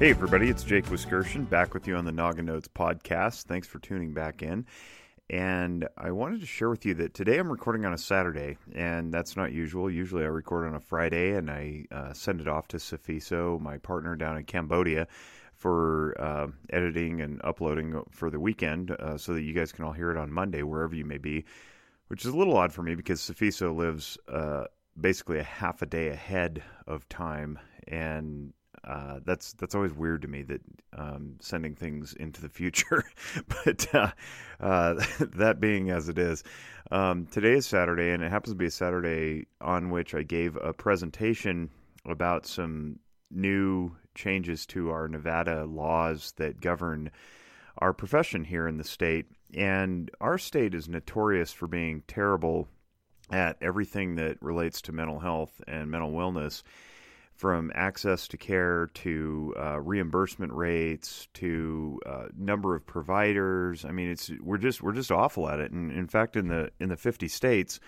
Hey, everybody, it's Jake Wiskerson back with you on the Noggin Notes podcast. Thanks for tuning back in. And I wanted to share with you that today I'm recording on a Saturday, and that's not usual. Usually I record on a Friday and I uh, send it off to Safiso, my partner down in Cambodia, for uh, editing and uploading for the weekend uh, so that you guys can all hear it on Monday, wherever you may be, which is a little odd for me because Safiso lives uh, basically a half a day ahead of time. And uh, that's that's always weird to me that um, sending things into the future. but uh, uh, that being as it is, um, today is Saturday, and it happens to be a Saturday on which I gave a presentation about some new changes to our Nevada laws that govern our profession here in the state. And our state is notorious for being terrible at everything that relates to mental health and mental wellness from access to care to uh, reimbursement rates to uh, number of providers. I mean, it's we're just we're just awful at it. And in fact, in the in the 50 states,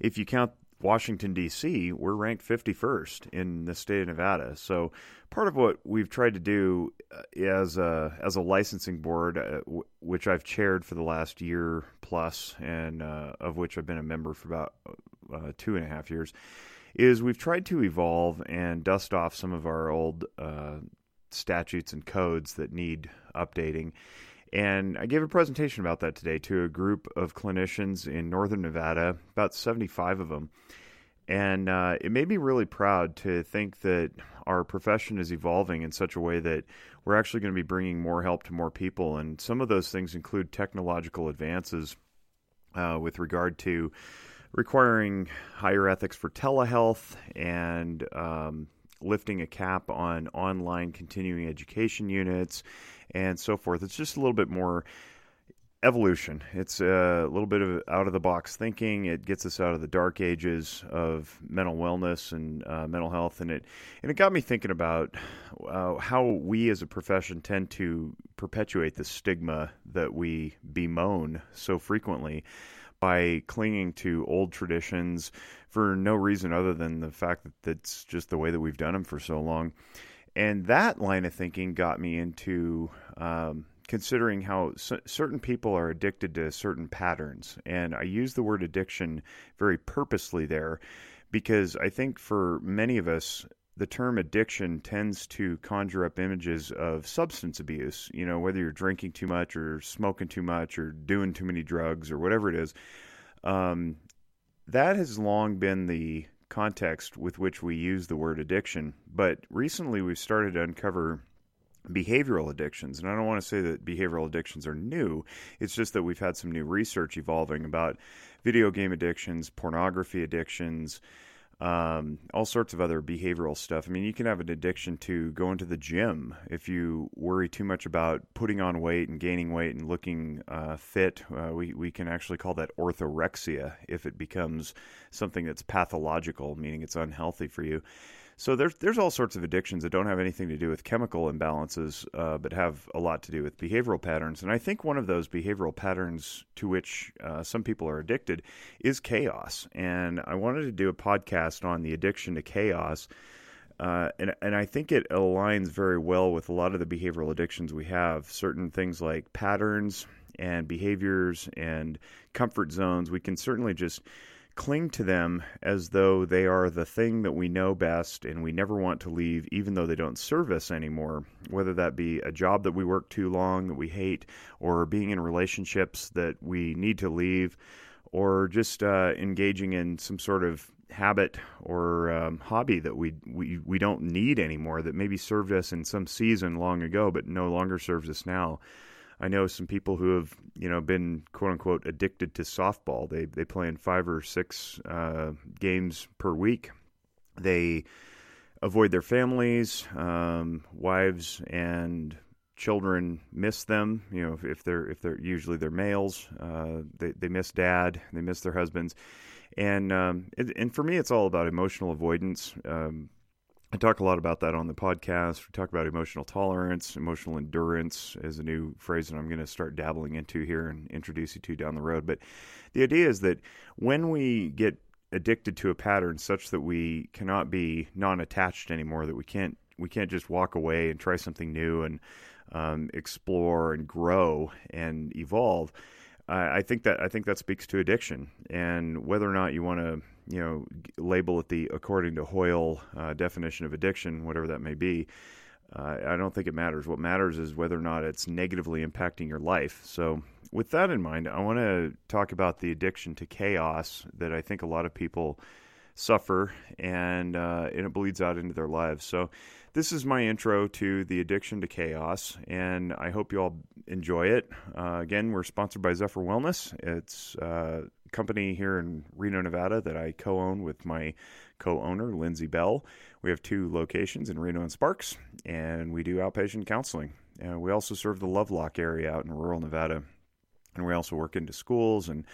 if you count Washington D.C., we're ranked 51st in the state of Nevada. So part of what we've tried to do uh, as a as a licensing board, uh, w- which I've chaired for the last year plus, and uh, of which I've been a member for about uh, two and a half years is we've tried to evolve and dust off some of our old uh, statutes and codes that need updating. And I gave a presentation about that today to a group of clinicians in northern Nevada, about 75 of them. And uh, it made me really proud to think that our profession is evolving in such a way that we're actually going to be bringing more help to more people. And some of those things include technological advances uh, with regard to requiring higher ethics for telehealth and um, lifting a cap on online continuing education units and so forth. It's just a little bit more evolution. It's a little bit of out of the box thinking. It gets us out of the dark ages of mental wellness and uh, mental health, and it and it got me thinking about uh, how we as a profession tend to perpetuate the stigma that we bemoan so frequently by clinging to old traditions for no reason other than the fact that that's just the way that we've done them for so long. And that line of thinking got me into um, considering how c- certain people are addicted to certain patterns. And I use the word addiction very purposely there because I think for many of us, the term addiction tends to conjure up images of substance abuse. You know, whether you're drinking too much or smoking too much or doing too many drugs or whatever it is. Um, that has long been the context with which we use the word addiction. But recently we've started to uncover behavioral addictions. And I don't want to say that behavioral addictions are new, it's just that we've had some new research evolving about video game addictions, pornography addictions um, all sorts of other behavioral stuff. I mean, you can have an addiction to going to the gym if you worry too much about putting on weight and gaining weight and looking uh, fit. Uh, we we can actually call that orthorexia if it becomes something that's pathological, meaning it's unhealthy for you. So there's there's all sorts of addictions that don't have anything to do with chemical imbalances, uh, but have a lot to do with behavioral patterns. And I think one of those behavioral patterns to which uh, some people are addicted is chaos. And I wanted to do a podcast on the addiction to chaos. Uh, and and I think it aligns very well with a lot of the behavioral addictions we have. Certain things like patterns and behaviors and comfort zones. We can certainly just cling to them as though they are the thing that we know best and we never want to leave, even though they don't serve us anymore. Whether that be a job that we work too long that we hate, or being in relationships that we need to leave, or just uh, engaging in some sort of habit or um, hobby that we, we we don't need anymore that maybe served us in some season long ago but no longer serves us now. I know some people who have, you know, been quote unquote addicted to softball. They they play in five or six uh, games per week. They avoid their families, um, wives and children miss them. You know, if, if they're if they're usually they're males, uh, they they miss dad, they miss their husbands, and um, and for me, it's all about emotional avoidance. Um, I talk a lot about that on the podcast. We talk about emotional tolerance, emotional endurance is a new phrase that I'm going to start dabbling into here and introduce you to down the road. But the idea is that when we get addicted to a pattern such that we cannot be non-attached anymore, that we can't we can't just walk away and try something new and um, explore and grow and evolve. I think that I think that speaks to addiction, and whether or not you want to, you know, label it the according to Hoyle uh, definition of addiction, whatever that may be. Uh, I don't think it matters. What matters is whether or not it's negatively impacting your life. So, with that in mind, I want to talk about the addiction to chaos that I think a lot of people suffer, and uh, and it bleeds out into their lives. So, this is my intro to the addiction to chaos, and I hope you all enjoy it. Uh, again, we're sponsored by Zephyr Wellness. It's a company here in Reno, Nevada that I co own with my co owner, Lindsay Bell. We have two locations in Reno and Sparks, and we do outpatient counseling. And we also serve the Lovelock area out in rural Nevada. And we also work into schools and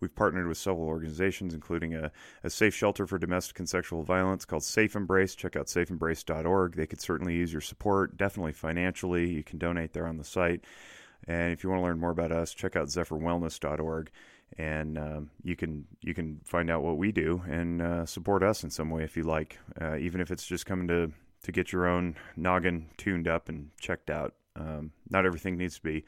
We've partnered with several organizations, including a, a safe shelter for domestic and sexual violence called Safe Embrace. Check out safeembrace.org. They could certainly use your support, definitely financially. You can donate there on the site. And if you want to learn more about us, check out zephyrwellness.org and um, you can you can find out what we do and uh, support us in some way if you like, uh, even if it's just coming to to get your own noggin tuned up and checked out. Um, not everything needs to be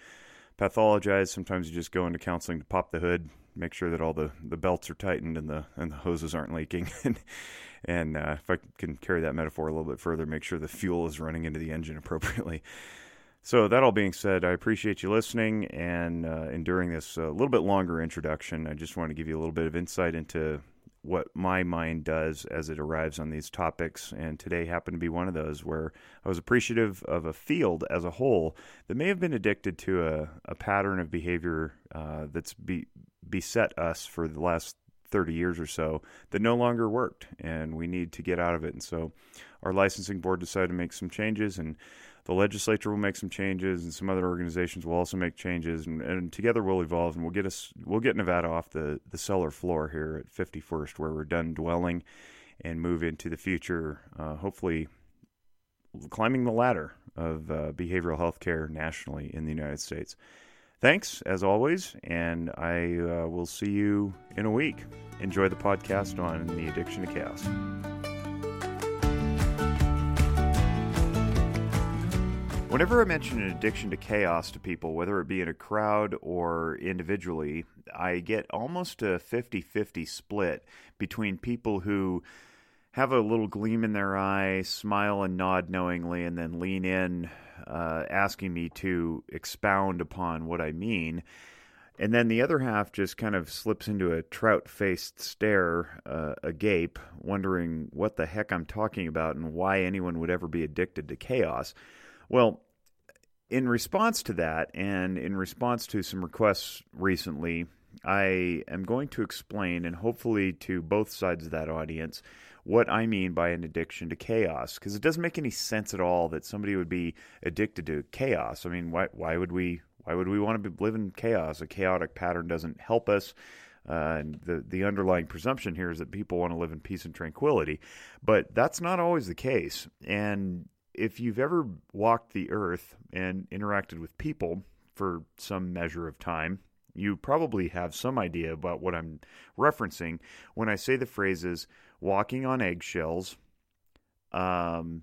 pathologized. Sometimes you just go into counseling to pop the hood, make sure that all the, the belts are tightened and the and the hoses aren't leaking. and and uh, if I can carry that metaphor a little bit further, make sure the fuel is running into the engine appropriately. So that all being said, I appreciate you listening and uh, enduring this a uh, little bit longer introduction. I just want to give you a little bit of insight into what my mind does as it arrives on these topics. And today happened to be one of those where I was appreciative of a field as a whole that may have been addicted to a, a pattern of behavior uh, that's be, beset us for the last 30 years or so that no longer worked and we need to get out of it. And so our licensing board decided to make some changes and the legislature will make some changes and some other organizations will also make changes and, and together we'll evolve and we'll get us we'll get Nevada off the, the cellar floor here at 51st where we're done dwelling and move into the future uh, hopefully climbing the ladder of uh, behavioral health care nationally in the United States. Thanks, as always, and I uh, will see you in a week. Enjoy the podcast on the addiction to chaos. Whenever I mention an addiction to chaos to people, whether it be in a crowd or individually, I get almost a 50 50 split between people who have a little gleam in their eye, smile and nod knowingly, and then lean in, uh, asking me to expound upon what I mean. And then the other half just kind of slips into a trout faced stare, uh, agape, wondering what the heck I'm talking about and why anyone would ever be addicted to chaos. Well, in response to that, and in response to some requests recently, I am going to explain, and hopefully to both sides of that audience, what I mean by an addiction to chaos because it doesn't make any sense at all that somebody would be addicted to chaos. I mean, why why would we why would we want to live in chaos? A chaotic pattern doesn't help us. Uh, and the the underlying presumption here is that people want to live in peace and tranquility, but that's not always the case. And if you've ever walked the earth and interacted with people for some measure of time, you probably have some idea about what I'm referencing when I say the phrases walking on eggshells, um,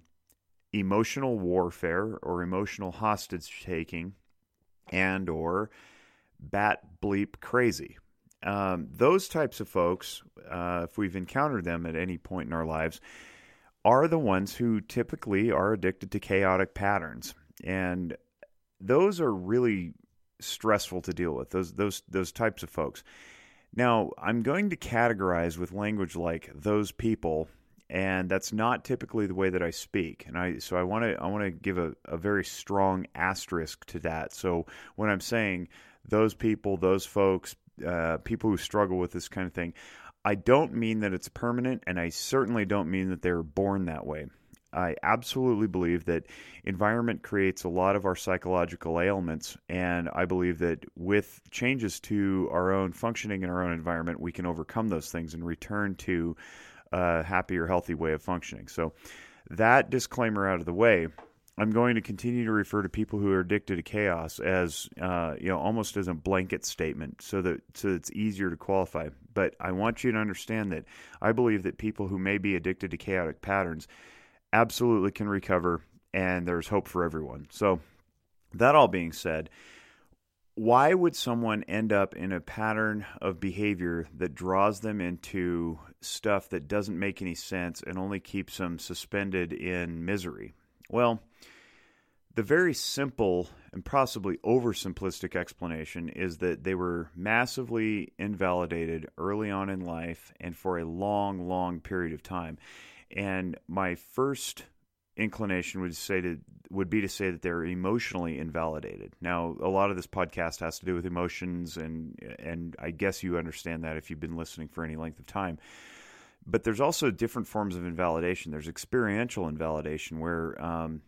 emotional warfare or emotional hostage taking, and or bat bleep crazy. Um, those types of folks, uh, if we've encountered them at any point in our lives, are the ones who typically are addicted to chaotic patterns, and those are really stressful to deal with. Those those those types of folks. Now, I'm going to categorize with language like those people, and that's not typically the way that I speak. And I so I want to I want to give a, a very strong asterisk to that. So when I'm saying those people, those folks, uh, people who struggle with this kind of thing, I don't mean that it's permanent, and I certainly don't mean that they're born that way. I absolutely believe that environment creates a lot of our psychological ailments, and I believe that with changes to our own functioning in our own environment, we can overcome those things and return to a happier, healthy way of functioning. So, that disclaimer out of the way. I'm going to continue to refer to people who are addicted to chaos as, uh, you know, almost as a blanket statement, so that so it's easier to qualify. But I want you to understand that I believe that people who may be addicted to chaotic patterns absolutely can recover, and there's hope for everyone. So, that all being said, why would someone end up in a pattern of behavior that draws them into stuff that doesn't make any sense and only keeps them suspended in misery? Well, the very simple and possibly oversimplistic explanation is that they were massively invalidated early on in life and for a long, long period of time. And my first inclination would say to would be to say that they're emotionally invalidated. Now, a lot of this podcast has to do with emotions, and and I guess you understand that if you've been listening for any length of time. But there's also different forms of invalidation. There's experiential invalidation, where um,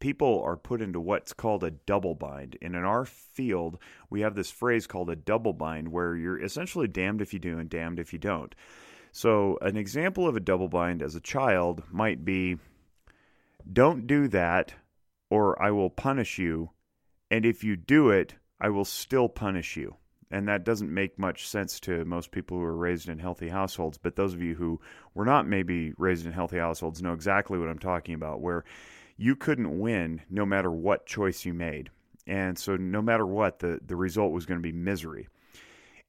people are put into what's called a double bind. And in our field, we have this phrase called a double bind, where you're essentially damned if you do and damned if you don't. So, an example of a double bind as a child might be don't do that, or I will punish you. And if you do it, I will still punish you. And that doesn't make much sense to most people who are raised in healthy households. But those of you who were not maybe raised in healthy households know exactly what I'm talking about, where you couldn't win no matter what choice you made. And so, no matter what, the, the result was going to be misery.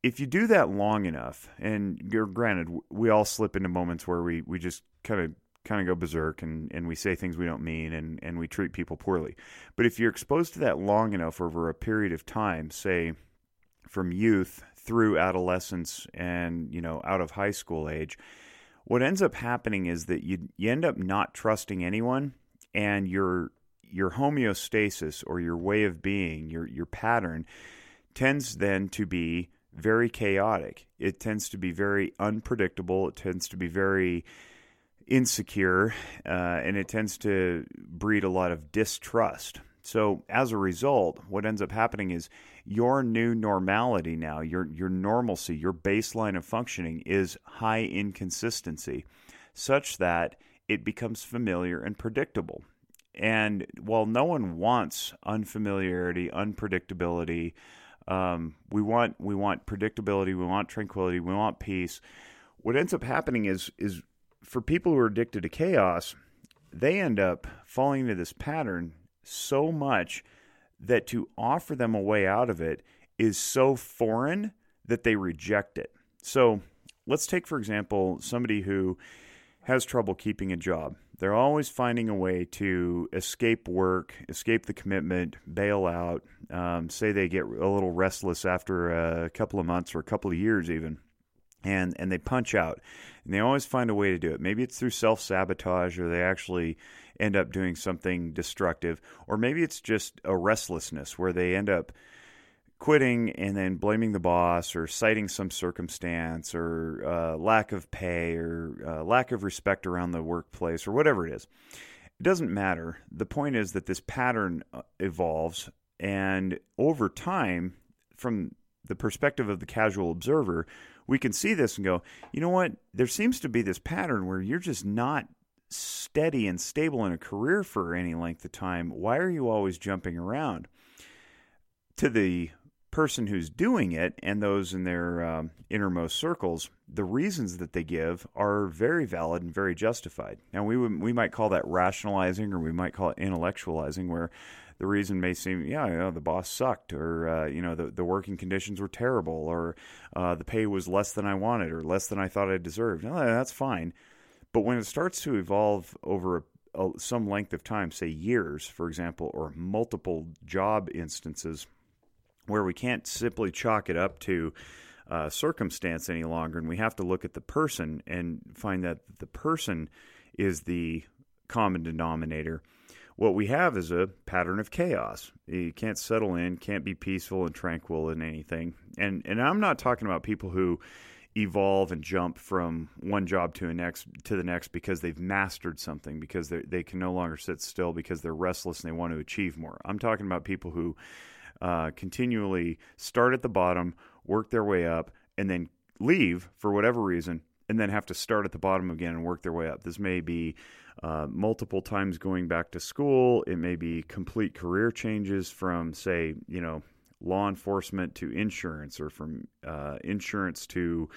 If you do that long enough, and you're granted, we all slip into moments where we, we just kind of kind of go berserk and, and we say things we don't mean and, and we treat people poorly. But if you're exposed to that long enough over a period of time, say from youth through adolescence and you know out of high school age, what ends up happening is that you you end up not trusting anyone and your your homeostasis or your way of being, your your pattern tends then to be very chaotic. It tends to be very unpredictable. It tends to be very insecure, uh, and it tends to breed a lot of distrust. So as a result, what ends up happening is your new normality now, your your normalcy, your baseline of functioning is high inconsistency, such that it becomes familiar and predictable. And while no one wants unfamiliarity, unpredictability, um, we want we want predictability, we want tranquility, we want peace. What ends up happening is is for people who are addicted to chaos, they end up falling into this pattern so much that to offer them a way out of it is so foreign that they reject it. So let's take, for example, somebody who has trouble keeping a job. They're always finding a way to escape work, escape the commitment, bail out. Um, say they get a little restless after a couple of months or a couple of years, even and and they punch out and they always find a way to do it maybe it's through self-sabotage or they actually end up doing something destructive or maybe it's just a restlessness where they end up quitting and then blaming the boss or citing some circumstance or uh, lack of pay or uh, lack of respect around the workplace or whatever it is it doesn't matter the point is that this pattern uh, evolves and over time from the perspective of the casual observer we can see this and go, you know what? There seems to be this pattern where you're just not steady and stable in a career for any length of time. Why are you always jumping around? To the person who's doing it and those in their um, innermost circles, the reasons that they give are very valid and very justified. Now, we would, we might call that rationalizing, or we might call it intellectualizing, where the reason may seem, yeah, you know, the boss sucked, or uh, you know, the the working conditions were terrible, or uh, the pay was less than I wanted, or less than I thought I deserved. No, that's fine. But when it starts to evolve over a, some length of time, say years, for example, or multiple job instances, where we can't simply chalk it up to uh, circumstance any longer, and we have to look at the person and find that the person is the common denominator what we have is a pattern of chaos. You can't settle in, can't be peaceful and tranquil in anything. And and I'm not talking about people who evolve and jump from one job to the next to the next because they've mastered something because they they can no longer sit still because they're restless and they want to achieve more. I'm talking about people who uh, continually start at the bottom, work their way up, and then leave for whatever reason, and then have to start at the bottom again and work their way up. This may be uh, multiple times going back to school. It may be complete career changes from, say, you know, law enforcement to insurance, or from uh, insurance to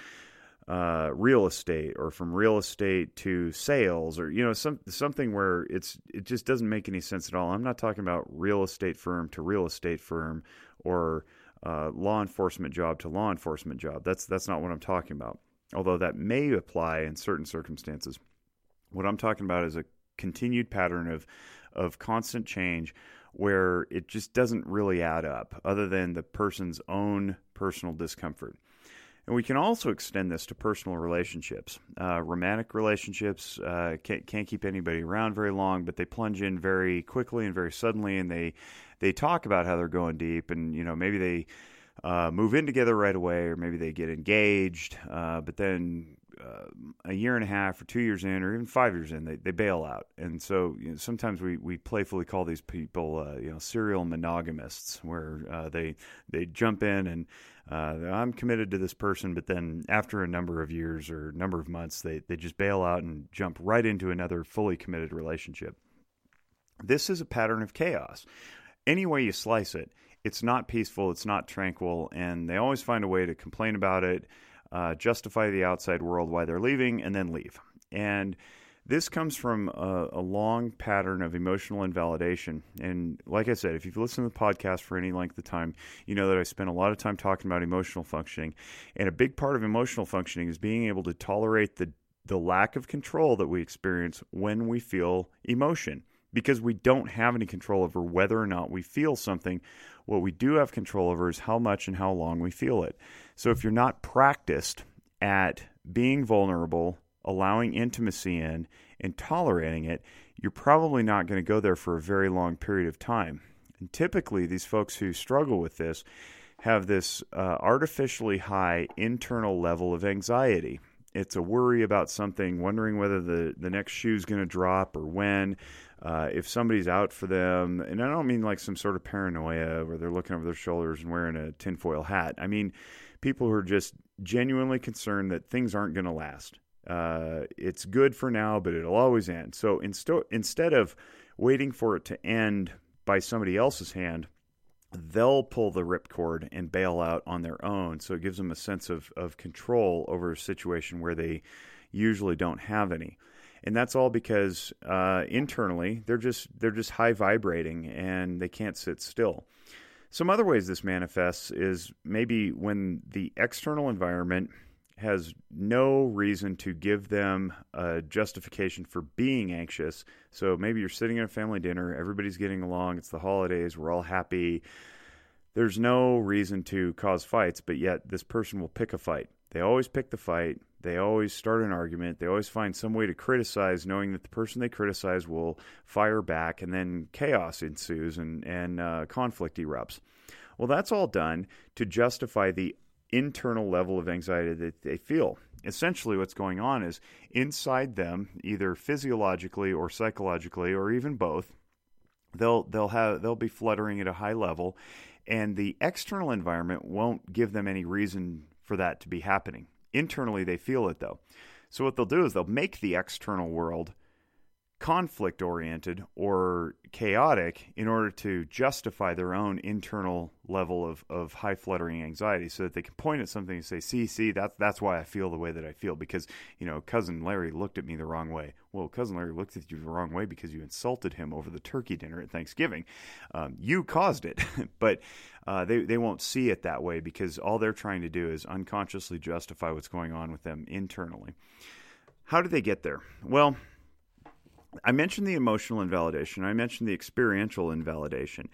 uh, real estate or from real estate to sales or you know some something where it's it just doesn't make any sense at all. I'm not talking about real estate firm to real estate firm or uh, law enforcement job to law enforcement job. That's that's not what I'm talking about. Although that may apply in certain circumstances. What I'm talking about is a continued pattern of of constant change where it just doesn't really add up other than the person's own personal discomfort. And we can also extend this to personal relationships. Uh, romantic relationships uh, can't, can't keep anybody around very long, but they plunge in very quickly and very suddenly, and they they talk about how they're going deep, and you know maybe they uh, move in together right away, or maybe they get engaged, uh, but then uh, a year and a half or two years in or even five years in, they, they bail out. And so you know, sometimes we, we playfully call these people, uh, you know, serial monogamists, where uh, they they jump in and uh, I'm committed to this person, but then after a number of years or number of months, they, they just bail out and jump right into another fully committed relationship. This is a pattern of chaos. Any way you slice it, it's not peaceful, it's not tranquil, and they always find a way to complain about it uh, justify the outside world why they're leaving, and then leave. And this comes from a, a, long pattern of emotional invalidation. And like I said, if you've listened to the podcast for any length of time, you know that I spend a lot of time talking about emotional functioning. And a big part of emotional functioning is being able to tolerate the, the lack of control that we experience when we feel emotion because we don't have any control over whether or not we feel something. What we do have control over is how much and how long we feel it. So if you're not practiced at being vulnerable, allowing intimacy in, and tolerating it, you're probably not going to go there for a very long period of time. And typically, these folks who struggle with this have this uh, artificially high internal level of anxiety. It's a worry about something, wondering whether the, the next shoe is going to drop or when, uh, if somebody's out for them. And I don't mean like some sort of paranoia where they're looking over their shoulders and wearing a tinfoil hat. I mean people who are just genuinely concerned that things aren't going to last. Uh, it's good for now, but it'll always end. So inst- instead of waiting for it to end by somebody else's hand, they'll pull the ripcord and bail out on their own. So it gives them a sense of, of control over a situation where they usually don't have any. And that's all because uh, internally they're just they're just high vibrating and they can't sit still. Some other ways this manifests is maybe when the external environment has no reason to give them a justification for being anxious. So maybe you're sitting at a family dinner, everybody's getting along, it's the holidays, we're all happy. There's no reason to cause fights, but yet this person will pick a fight. They always pick the fight. They always start an argument. They always find some way to criticize, knowing that the person they criticize will fire back, and then chaos ensues and, and uh, conflict erupts. Well, that's all done to justify the internal level of anxiety that they feel. Essentially, what's going on is inside them, either physiologically or psychologically, or even both, they'll they'll have they'll be fluttering at a high level, and the external environment won't give them any reason for that to be happening. Internally, they feel it though. So what they'll do is they'll make the external world conflict oriented or chaotic in order to justify their own internal level of, of high fluttering anxiety so that they can point at something and say, see, see, that's, that's why I feel the way that I feel because, you know, cousin Larry looked at me the wrong way. Well, cousin Larry looked at you the wrong way because you insulted him over the turkey dinner at Thanksgiving. Um, you caused it, but uh, they, they won't see it that way because all they're trying to do is unconsciously justify what's going on with them internally. How do they get there? Well, I mentioned the emotional invalidation. I mentioned the experiential invalidation.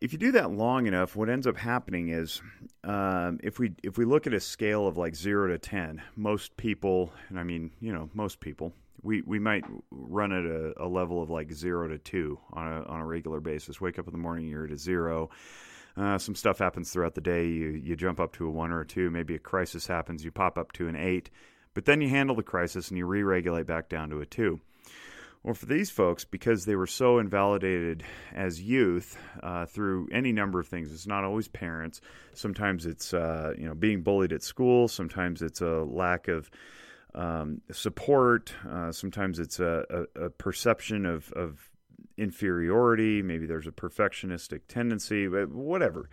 If you do that long enough, what ends up happening is, um, if we if we look at a scale of like zero to ten, most people, and I mean you know most people, we, we might run at a, a level of like zero to two on a on a regular basis. Wake up in the morning, you're at a zero. Uh, some stuff happens throughout the day. You you jump up to a one or a two. Maybe a crisis happens. You pop up to an eight, but then you handle the crisis and you re-regulate back down to a two. Well, for these folks, because they were so invalidated as youth uh, through any number of things, it's not always parents. Sometimes it's uh, you know being bullied at school. Sometimes it's a lack of um, support. Uh, sometimes it's a, a, a perception of, of, inferiority. Maybe there's a perfectionistic tendency. Whatever.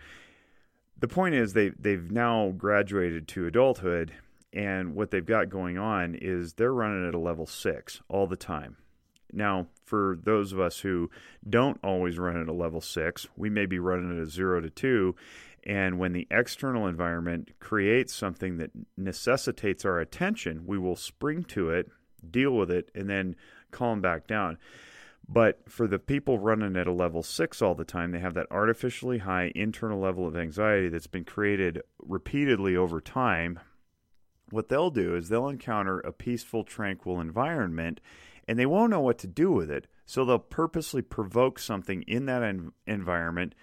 The point is, they they've now graduated to adulthood, and what they've got going on is they're running at a level six all the time. Now, for those of us who don't always run at a level six, we may be running at a zero to two. And when the external environment creates something that necessitates our attention, we will spring to it, deal with it, and then calm back down. But for the people running at a level six all the time, they have that artificially high internal level of anxiety that's been created repeatedly over time. What they'll do is they'll encounter a peaceful, tranquil environment and they won't know what to do with it. So they'll purposely provoke something in that en- environment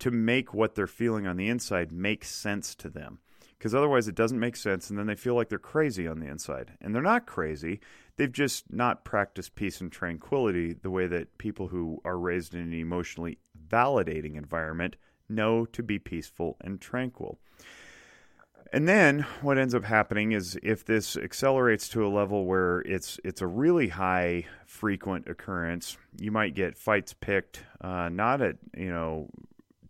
to make what they're feeling on the inside make sense to them. Because otherwise, it doesn't make sense, and then they feel like they're crazy on the inside. And they're not crazy. They've just not practiced peace and tranquility the way that people who are raised in an emotionally validating environment know to be peaceful and tranquil. And then what ends up happening is if this accelerates to a level where it's it's a really high frequent occurrence, you might get fights picked, uh, not at you know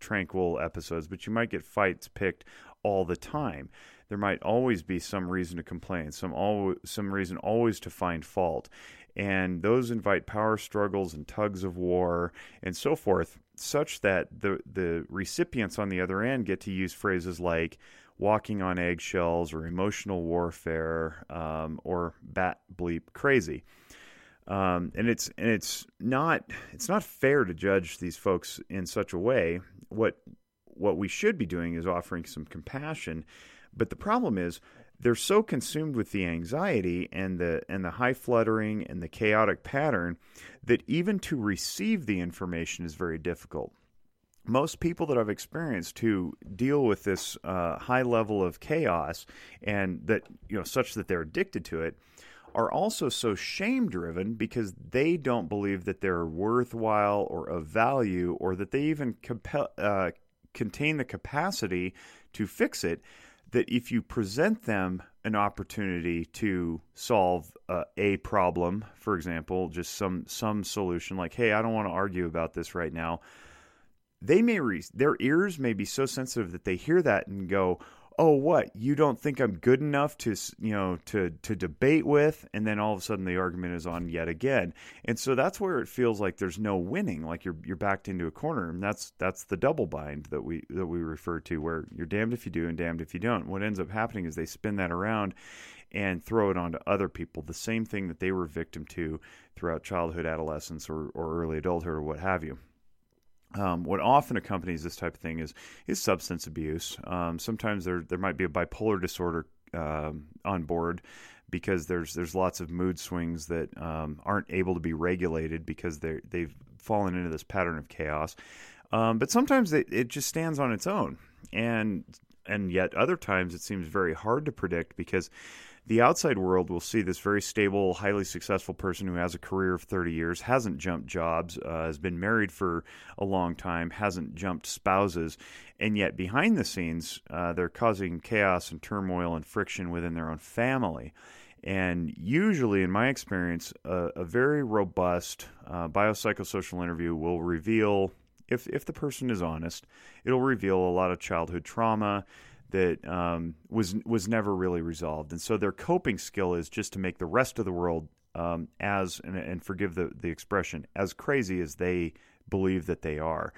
tranquil episodes, but you might get fights picked all the time. There might always be some reason to complain, some al- some reason always to find fault, and those invite power struggles and tugs of war and so forth, such that the the recipients on the other end get to use phrases like walking on eggshells or emotional warfare um, or bat bleep crazy. Um, and it's and it's not it's not fair to judge these folks in such a way. What what we should be doing is offering some compassion, but the problem is they're so consumed with the anxiety and the and the high fluttering and the chaotic pattern that even to receive the information is very difficult most people that I've experienced who deal with this uh, high level of chaos and that you know such that they're addicted to it are also so shame driven because they don't believe that they're worthwhile or of value or that they even uh, contain the capacity to fix it that if you present them an opportunity to solve uh, a problem for example just some some solution like hey I don't want to argue about this right now they may re- their ears may be so sensitive that they hear that and go, "Oh, what? You don't think I'm good enough to, you know, to to debate with?" And then all of a sudden the argument is on yet again. And so that's where it feels like there's no winning, like you're you're backed into a corner. And that's that's the double bind that we that we refer to where you're damned if you do and damned if you don't. What ends up happening is they spin that around and throw it onto other people, the same thing that they were victim to throughout childhood, adolescence, or, or early adulthood, or what have you. Um, what often accompanies this type of thing is is substance abuse. Um, sometimes there there might be a bipolar disorder um, on board because there's there's lots of mood swings that um, aren't able to be regulated because they they've fallen into this pattern of chaos. Um, but sometimes it, it just stands on its own, and and yet other times it seems very hard to predict because the outside world will see this very stable, highly successful person who has a career of 30 years, hasn't jumped jobs, uh, has been married for a long time, hasn't jumped spouses, and yet behind the scenes, uh, they're causing chaos and turmoil and friction within their own family. And usually, in my experience, a, a very robust uh, biopsychosocial interview will reveal, if, if the person is honest, it'll reveal a lot of childhood trauma that um, was was never really resolved. And so their coping skill is just to make the rest of the world um, as and, and, forgive the the expression as crazy as they believe that they are.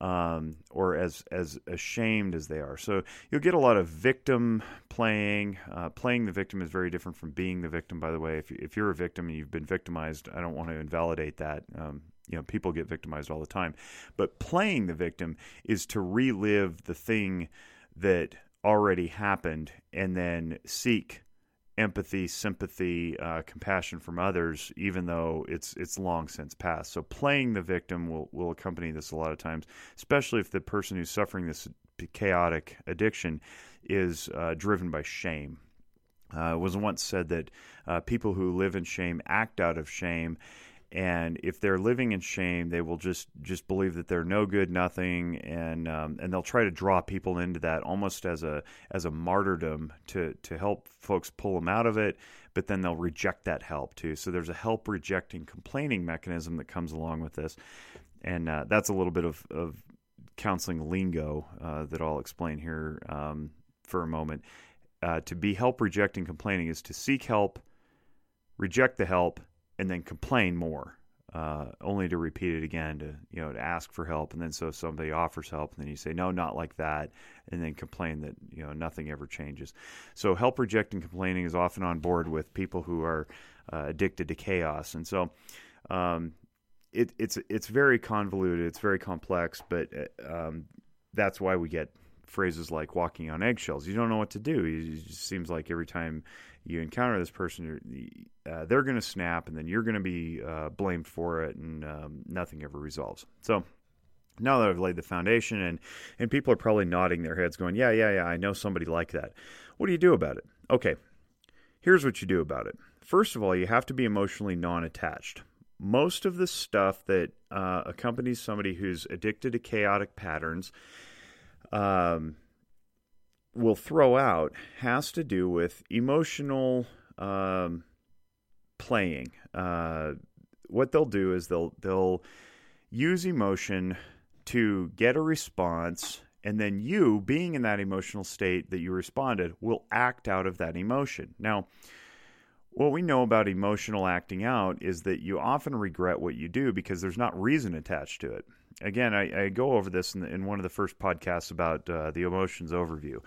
Um, or as as ashamed as they are. So you'll get a lot of victim playing. Uh, playing the victim is very different from being the victim. By the way, if if you're a victim and you've been victimized, I don't want to invalidate that. Um, you know, people get victimized all the time, but playing the victim is to relive the thing that already happened and then seek empathy, sympathy, uh, compassion from others, even though it's it's long since passed. So playing the victim will will accompany this a lot of times, especially if the person who's suffering this chaotic addiction is uh, driven by shame. Uh, it was once said that uh, people who live in shame act out of shame, and if they're living in shame, they will just just believe that they're no good, nothing, and um, and they'll try to draw people into that almost as a as a martyrdom to to help folks pull them out of it. But then they'll reject that help too. So there's a help rejecting complaining mechanism that comes along with this, and uh, that's a little bit of, of counseling lingo uh, that I'll explain here um, for a moment uh, to be help rejecting complaining is to seek help, reject the help, and then complain more. Uh, only to repeat it again to you know to ask for help and then so somebody offers help and then you say no not like that and then complain that you know nothing ever changes so help rejecting complaining is often on board with people who are uh, addicted to chaos and so um, it, it's it's very convoluted it's very complex but uh, um, that's why we get phrases like walking on eggshells you don't know what to do it just seems like every time you encounter this person, uh, they're going to snap, and then you're going to be uh, blamed for it, and um, nothing ever resolves. So now that I've laid the foundation, and and people are probably nodding their heads, going, "Yeah, yeah, yeah, I know somebody like that." What do you do about it? Okay, here's what you do about it. First of all, you have to be emotionally non-attached. Most of the stuff that uh, accompanies somebody who's addicted to chaotic patterns. Um, will throw out has to do with emotional um, playing. Uh, what they'll do is they'll they'll use emotion to get a response, and then you, being in that emotional state that you responded, will act out of that emotion. Now. What we know about emotional acting out is that you often regret what you do because there's not reason attached to it again, I, I, go over this in, in, one of the first podcasts about uh, the emotions overview.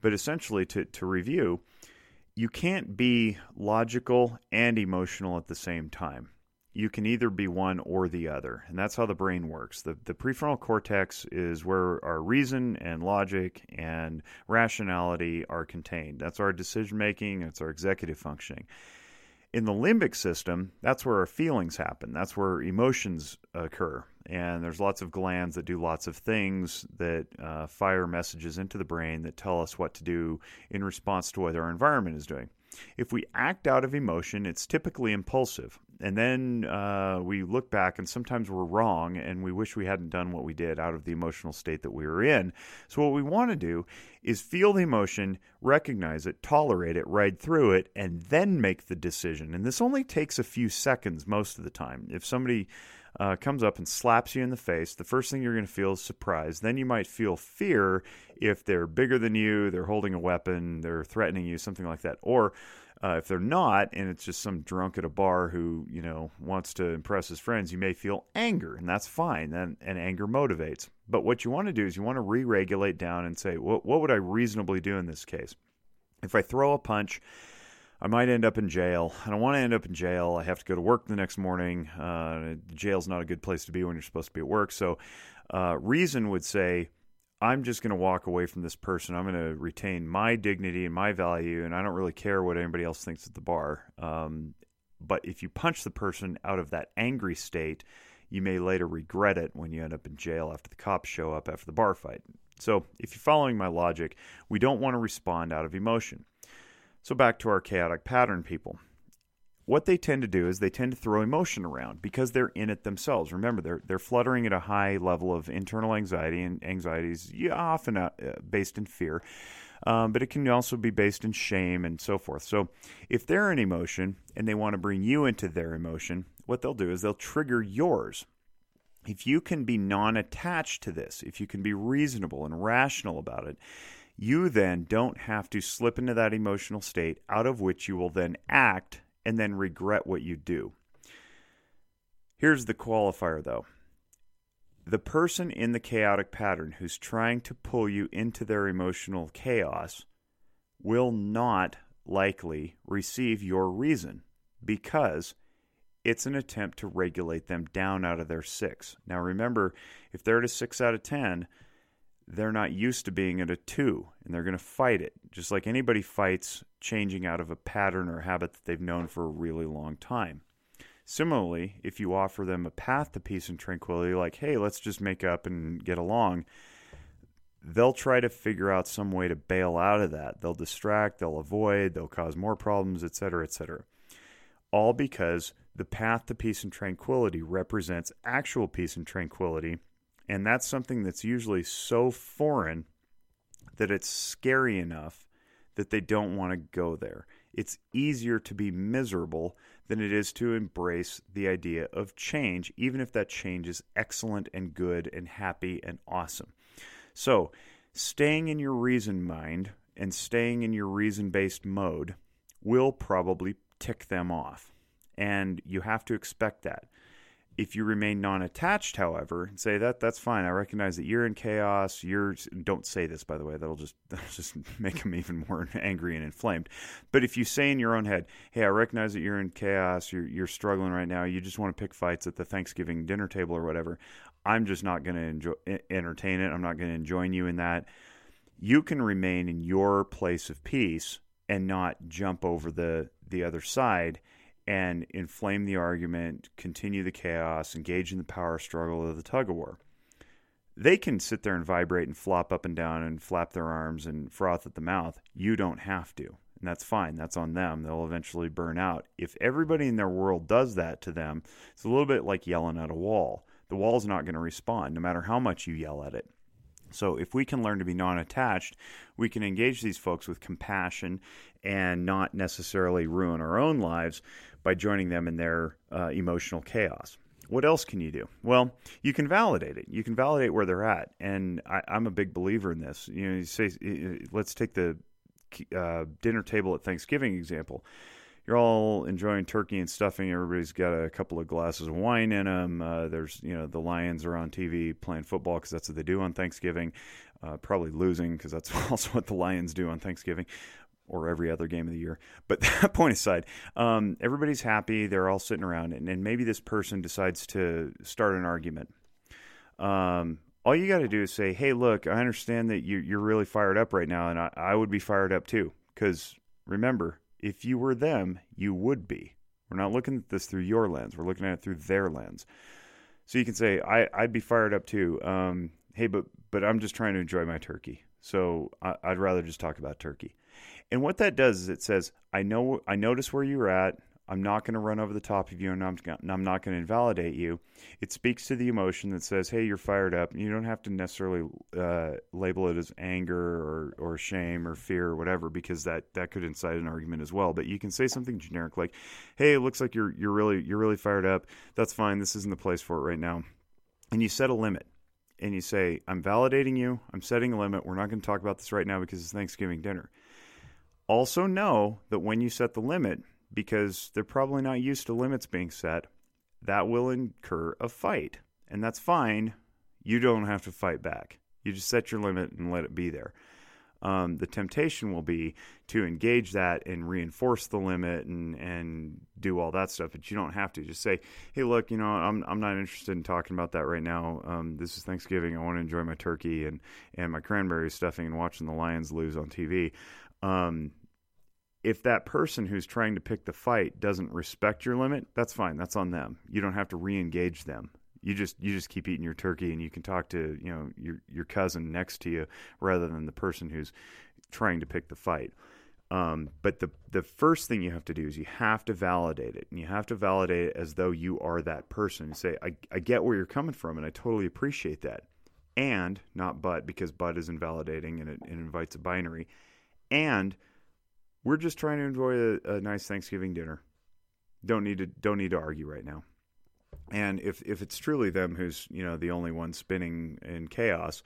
But essentially, to, to review, you can't be logical and emotional at the same time. You can either be one or the other, and that's how the brain works. The, the prefrontal cortex is where our reason and logic and rationality are contained. That's our decision making, it's our executive functioning. In the limbic system, that's where our feelings happen, that's where emotions occur and there's lots of glands that do lots of things that uh, fire messages into the brain that tell us what to do in response to what our environment is doing. If we act out of emotion, it's typically impulsive. And then uh, we look back, and sometimes we're wrong, and we wish we hadn't done what we did out of the emotional state that we were in. So, what we want to do is feel the emotion, recognize it, tolerate it, ride through it, and then make the decision. And this only takes a few seconds most of the time. If somebody uh, comes up and slaps you in the face, the first thing you're going to feel is surprise. Then you might feel fear if they're bigger than you, they're holding a weapon, they're threatening you, something like that. Or uh, if they're not, and it's just some drunk at a bar who you know wants to impress his friends, you may feel anger, and that's fine. And, and anger motivates. But what you want to do is you want to re-regulate down and say, what, what would I reasonably do in this case? If I throw a punch I might end up in jail. I don't want to end up in jail. I have to go to work the next morning. Uh, jail's not a good place to be when you're supposed to be at work. So, uh, reason would say, I'm just going to walk away from this person. I'm going to retain my dignity and my value, and I don't really care what anybody else thinks at the bar. Um, but if you punch the person out of that angry state, you may later regret it when you end up in jail after the cops show up after the bar fight. So, if you're following my logic, we don't want to respond out of emotion. So back to our chaotic pattern people. What they tend to do is they tend to throw emotion around because they're in it themselves. Remember, they're they're fluttering at a high level of internal anxiety, and anxiety is often uh, based in fear, um, but it can also be based in shame and so forth. So, if they're in emotion and they want to bring you into their emotion, what they'll do is they'll trigger yours. If you can be non attached to this, if you can be reasonable and rational about it, you then don't have to slip into that emotional state out of which you will then act and then regret what you do. Here's the qualifier though the person in the chaotic pattern who's trying to pull you into their emotional chaos will not likely receive your reason because it's an attempt to regulate them down out of their six. Now, remember, if they're at a six out of 10, they're not used to being at a two and they're going to fight it, just like anybody fights changing out of a pattern or habit that they've known for a really long time. Similarly, if you offer them a path to peace and tranquility, like, hey, let's just make up and get along, they'll try to figure out some way to bail out of that. They'll distract, they'll avoid, they'll cause more problems, etc., etc. All because the path to peace and tranquility represents actual peace and tranquility and that's something that's usually so foreign that it's scary enough that they don't want to go there. It's easier to be miserable than it is to embrace the idea of change, even if that change is excellent and good and happy and awesome. So, staying in your reason mind and staying in your reason based mode will probably tick them off. And you have to expect that. If you remain non-attached, however, and say that that's fine. I recognize that you're in chaos. You're don't say this, by the way. That'll just that'll just make them even more angry and inflamed. But if you say in your own head, "Hey, I recognize that you're in chaos. You're you're struggling right now. You just want to pick fights at the Thanksgiving dinner table or whatever. I'm just not going to entertain it. I'm not going to join you in that." You can remain in your place of peace and not jump over the the other side and inflame the argument, continue the chaos, engage in the power struggle of the tug of war. They can sit there and vibrate and flop up and down and flap their arms and froth at the mouth. You don't have to. And that's fine. That's on them. They'll eventually burn out. If everybody in their world does that to them, it's a little bit like yelling at a wall. The wall's not going to respond no matter how much you yell at it. So, if we can learn to be non attached, we can engage these folks with compassion and not necessarily ruin our own lives by joining them in their uh, emotional chaos. What else can you do? Well, you can validate it. You can validate where they're at, and I, am a big believer in this. You know, you say, let's take the uh, dinner table at Thanksgiving example. You're all enjoying turkey and stuffing. Everybody's got a couple of glasses of wine in them. Uh, there's, you know, the Lions are on TV playing football because that's what they do on Thanksgiving. Uh, probably losing because that's also what the Lions do on Thanksgiving or every other game of the year. But that point aside, um, everybody's happy. They're all sitting around, and, and, maybe this person decides to start an argument. Um, all you got to do is say, "Hey, look, I understand that you, are really fired up right now, and I, I would be fired up too. Because remember, if you were them, you would be. We're not looking at this through your lens. We're looking at it through their lens. So you can say, I, would be fired up too. Um, hey, but but I'm just trying to enjoy my turkey. So I, I'd rather just talk about turkey. And what that does is it says, I know, I notice where you're at. I'm not going to run over the top of you and I'm, I'm not going to invalidate you. It speaks to the emotion that says, hey, you're fired up. You don't have to necessarily uh, label it as anger or, or shame or fear or whatever because that, that could incite an argument as well. But you can say something generic like, hey, it looks like you're, you're, really, you're really fired up. That's fine. This isn't the place for it right now. And you set a limit and you say, I'm validating you. I'm setting a limit. We're not going to talk about this right now because it's Thanksgiving dinner. Also, know that when you set the limit, because they're probably not used to limits being set, that will incur a fight. And that's fine. You don't have to fight back. You just set your limit and let it be there. Um, the temptation will be to engage that and reinforce the limit and and do all that stuff. But you don't have to. Just say, "Hey, look, you know, I'm I'm not interested in talking about that right now. Um, this is Thanksgiving. I want to enjoy my turkey and and my cranberry stuffing and watching the Lions lose on TV." Um, if that person who's trying to pick the fight doesn't respect your limit, that's fine. That's on them. You don't have to re-engage them. You just you just keep eating your turkey and you can talk to, you know, your your cousin next to you rather than the person who's trying to pick the fight. Um, but the the first thing you have to do is you have to validate it, and you have to validate it as though you are that person. You say, I, I get where you're coming from, and I totally appreciate that. And not but because but is invalidating and it, it invites a binary. And we're just trying to enjoy a, a nice Thanksgiving dinner. Don't need to don't need to argue right now. And if if it's truly them who's you know the only one spinning in chaos,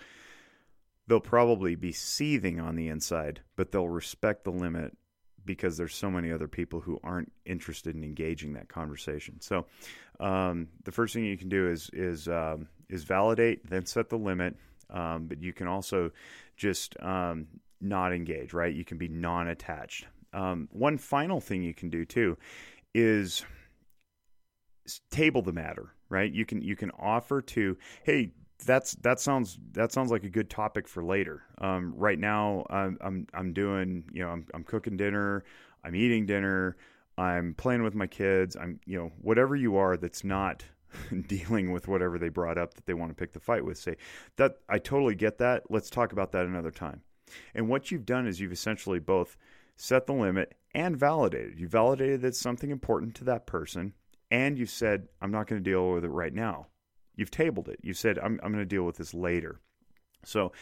they'll probably be seething on the inside, but they'll respect the limit because there's so many other people who aren't interested in engaging that conversation. So um, the first thing you can do is is um, is validate, then set the limit. Um, but you can also just um, not engage, right? You can be non attached. Um, one final thing you can do too is table the matter, right? You can you can offer to, hey, that's that sounds that sounds like a good topic for later. Um, right now, I'm, I'm I'm doing you know I'm I'm cooking dinner, I'm eating dinner, I'm playing with my kids, I'm you know whatever you are that's not dealing with whatever they brought up that they want to pick the fight with. Say that I totally get that. Let's talk about that another time. And what you've done is you've essentially both set the limit and validated. You validated that it's something important to that person, and you said, I'm not going to deal with it right now. You've tabled it. You said, I'm, I'm going to deal with this later. So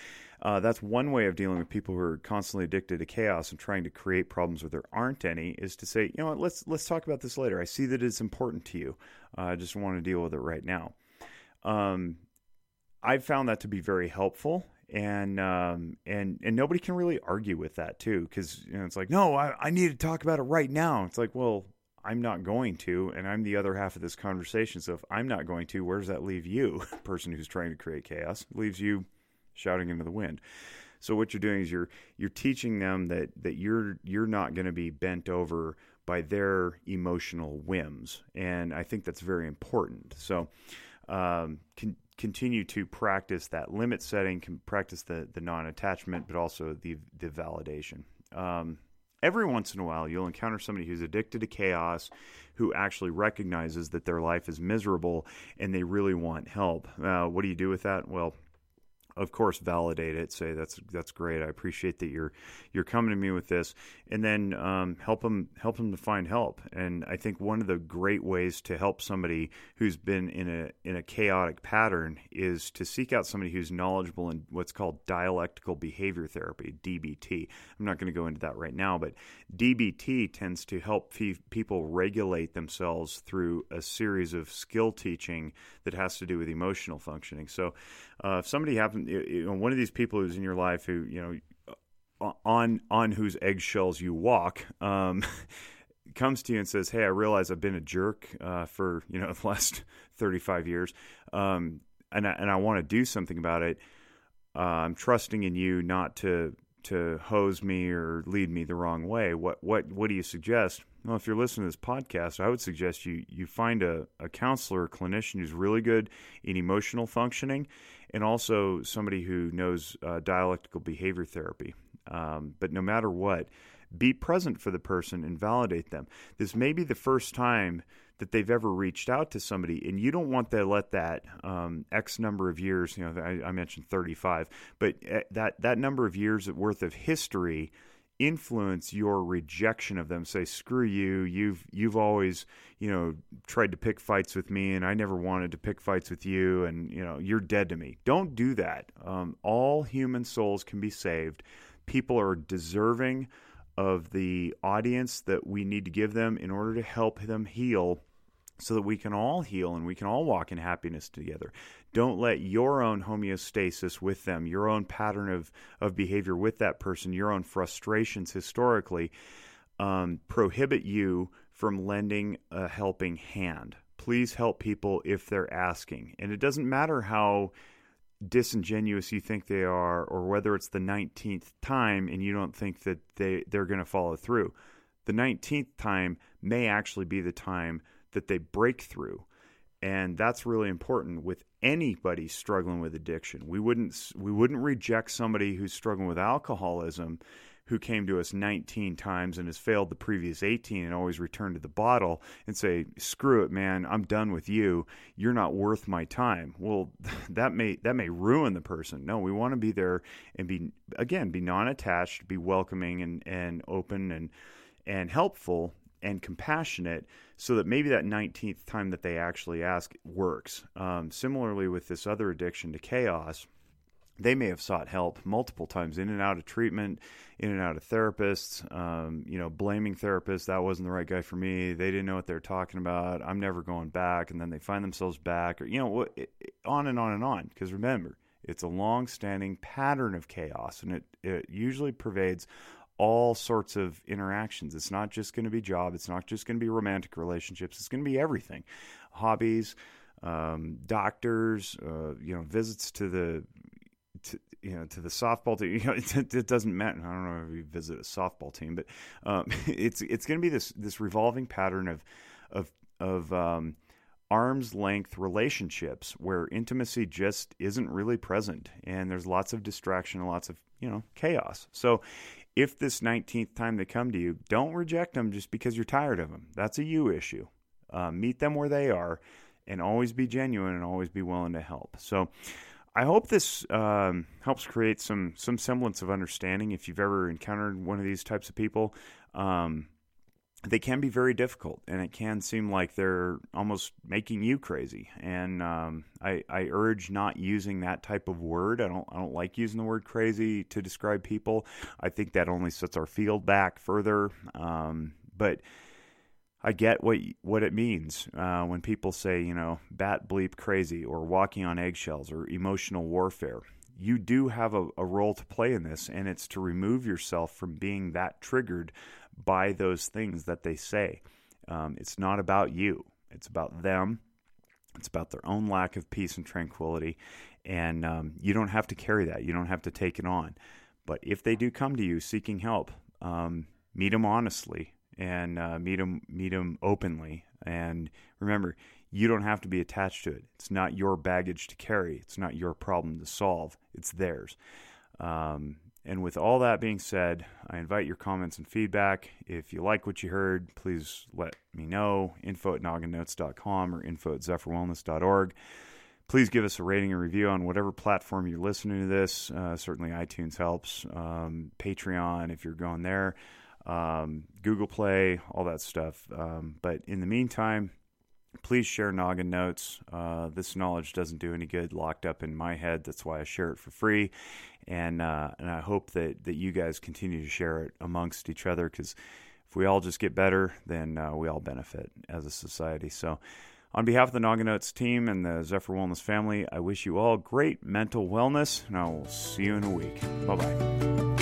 uh, that's one way of dealing with people who are constantly addicted to chaos and trying to create problems where there aren't any is to say, you know what, let's let's talk about this later. I see that it's important to you. Uh, I just want to deal with it right now. Um, I've found that to be very helpful and um, and and nobody can really argue with that too because you know it's like no I, I need to talk about it right now. It's like well I'm not going to and I'm the other half of this conversation so if I'm not going to where does that leave you? Person who's trying to create chaos it leaves you shouting into the wind. So what you're doing is you're you're teaching them that that you're you're not going to be bent over by their emotional whims and I think that's very important. So um, can continue to practice that limit setting, can practice the the non attachment, but also the the validation. Um, every once in a while, you'll encounter somebody who's addicted to chaos, who actually recognizes that their life is miserable and they really want help. Uh, what do you do with that? Well, of course validate it say that's that's great. I appreciate that you're you're coming to me with this and then um, help them help them to find help. And i think one of the great ways to help somebody who's been in a in a chaotic pattern is to seek out somebody who's knowledgeable in what's called dialectical behavior therapy dbt i'm not going to go into that right now but dbt tends to help people regulate themselves through a series of skill teaching that has to do with emotional functioning. So uh, if somebody happens, you know, one of these people who's in your life who, you know, on on whose eggshells you walk, um, comes to you and says, "Hey, I realize I've been a jerk uh, for you know the last 35 years, um, and I, and I want to do something about it. Uh, I'm trusting in you not to to hose me or lead me the wrong way. What what what do you suggest?" Well, if you're listening to this podcast, I would suggest you you find a, a counselor, a clinician who's really good in emotional functioning, and also somebody who knows uh, dialectical behavior therapy. Um, but no matter what, be present for the person and validate them. This may be the first time that they've ever reached out to somebody, and you don't want to let that um, X number of years. You know, I, I mentioned 35, but uh, that that number of years worth of history influence your rejection of them say screw you you've you've always you know tried to pick fights with me and i never wanted to pick fights with you and you know you're dead to me. Don't do that. Um, all human souls can be saved. People are deserving of the audience that we need to give them in order to help them heal so that we can all heal and we can all walk in happiness together. Don't let your own homeostasis with them, your own pattern of, of behavior with that person, your own frustrations historically, um, prohibit you from lending a helping hand. Please help people if they're asking. And it doesn't matter how disingenuous you think they are or whether it's the 19th time and you don't think that they, they're going to follow through. The 19th time may actually be the time that they break through. And that's really important with anybody struggling with addiction. We wouldn't we wouldn't reject somebody who's struggling with alcoholism who came to us 19 times and has failed the previous 18 and always returned to the bottle and say, "Screw it, man, I'm done with you. You're not worth my time." Well, that may that may ruin the person. No, we want to be there and be again, be non-attached, be welcoming and and open and and helpful and compassionate so that maybe that 19th time that they actually ask works. Um, similarly, with this other addiction to chaos, they may have sought help multiple times in and out of treatment, in and out of therapists, um, you know, blaming therapists. That wasn't the right guy for me. They didn't know what they were talking about. I'm never going back. And then they find themselves back, or, you know, on and on and on. Because remember, it's a long standing pattern of chaos, and it, it usually pervades all sorts of interactions. It's not just going to be job. It's not just going to be romantic relationships. It's going to be everything, hobbies, um, doctors, uh, you know, visits to the, to, you know, to the softball team. You know, it, it, doesn't matter. I don't know if you visit a softball team, but um, it's it's going to be this this revolving pattern of of of um, arm's length relationships where intimacy just isn't really present, and there's lots of distraction and lots of you know chaos. So if this 19th time they come to you, don't reject them just because you're tired of them. That's a you issue. Uh, meet them where they are and always be genuine and always be willing to help. So, I hope this um, helps create some some semblance of understanding. If you've ever encountered one of these types of people, um, they can be very difficult and it can seem like they're almost making you crazy. And um, I, I, urge not using that type of word. I don't, I don't like using the word crazy to describe people. I think that only sets our field back further. Um, but i get what what it means uh, when people say you know bat bleep crazy or walking on eggshells or emotional warfare you do have a, a role to play in this, and it's to remove yourself from being that triggered by those things that they say. Um, it's not about you, it's about them. It's about their own lack of peace and tranquility. And um, you don't have to carry that, you don't have to take it on. But if they do come to you seeking help, um, meet them honestly and uh, meet them meet them openly. And remember, you don't have to be attached to it. It's not your baggage to carry. It's not your problem to solve. It's theirs. Um, and with all that being said, I invite your comments and feedback. If you like what you heard, please let me know. Info at nogginnotes.com or info at zephyrwellness.org. Please give us a rating and review on whatever platform you're listening to this. Uh, certainly, iTunes helps. Um, Patreon, if you're going there. Um, Google Play, all that stuff. Um, but in the meantime, please share Noggin Notes. Uh, this knowledge doesn't do any good locked up in my head. That's why I share it for free, and uh, and I hope that that you guys continue to share it amongst each other because if we all just get better, then uh, we all benefit as a society. So. On behalf of the Noggin Notes team and the Zephyr Wellness family, I wish you all great mental wellness, and I will see you in a week. Bye bye.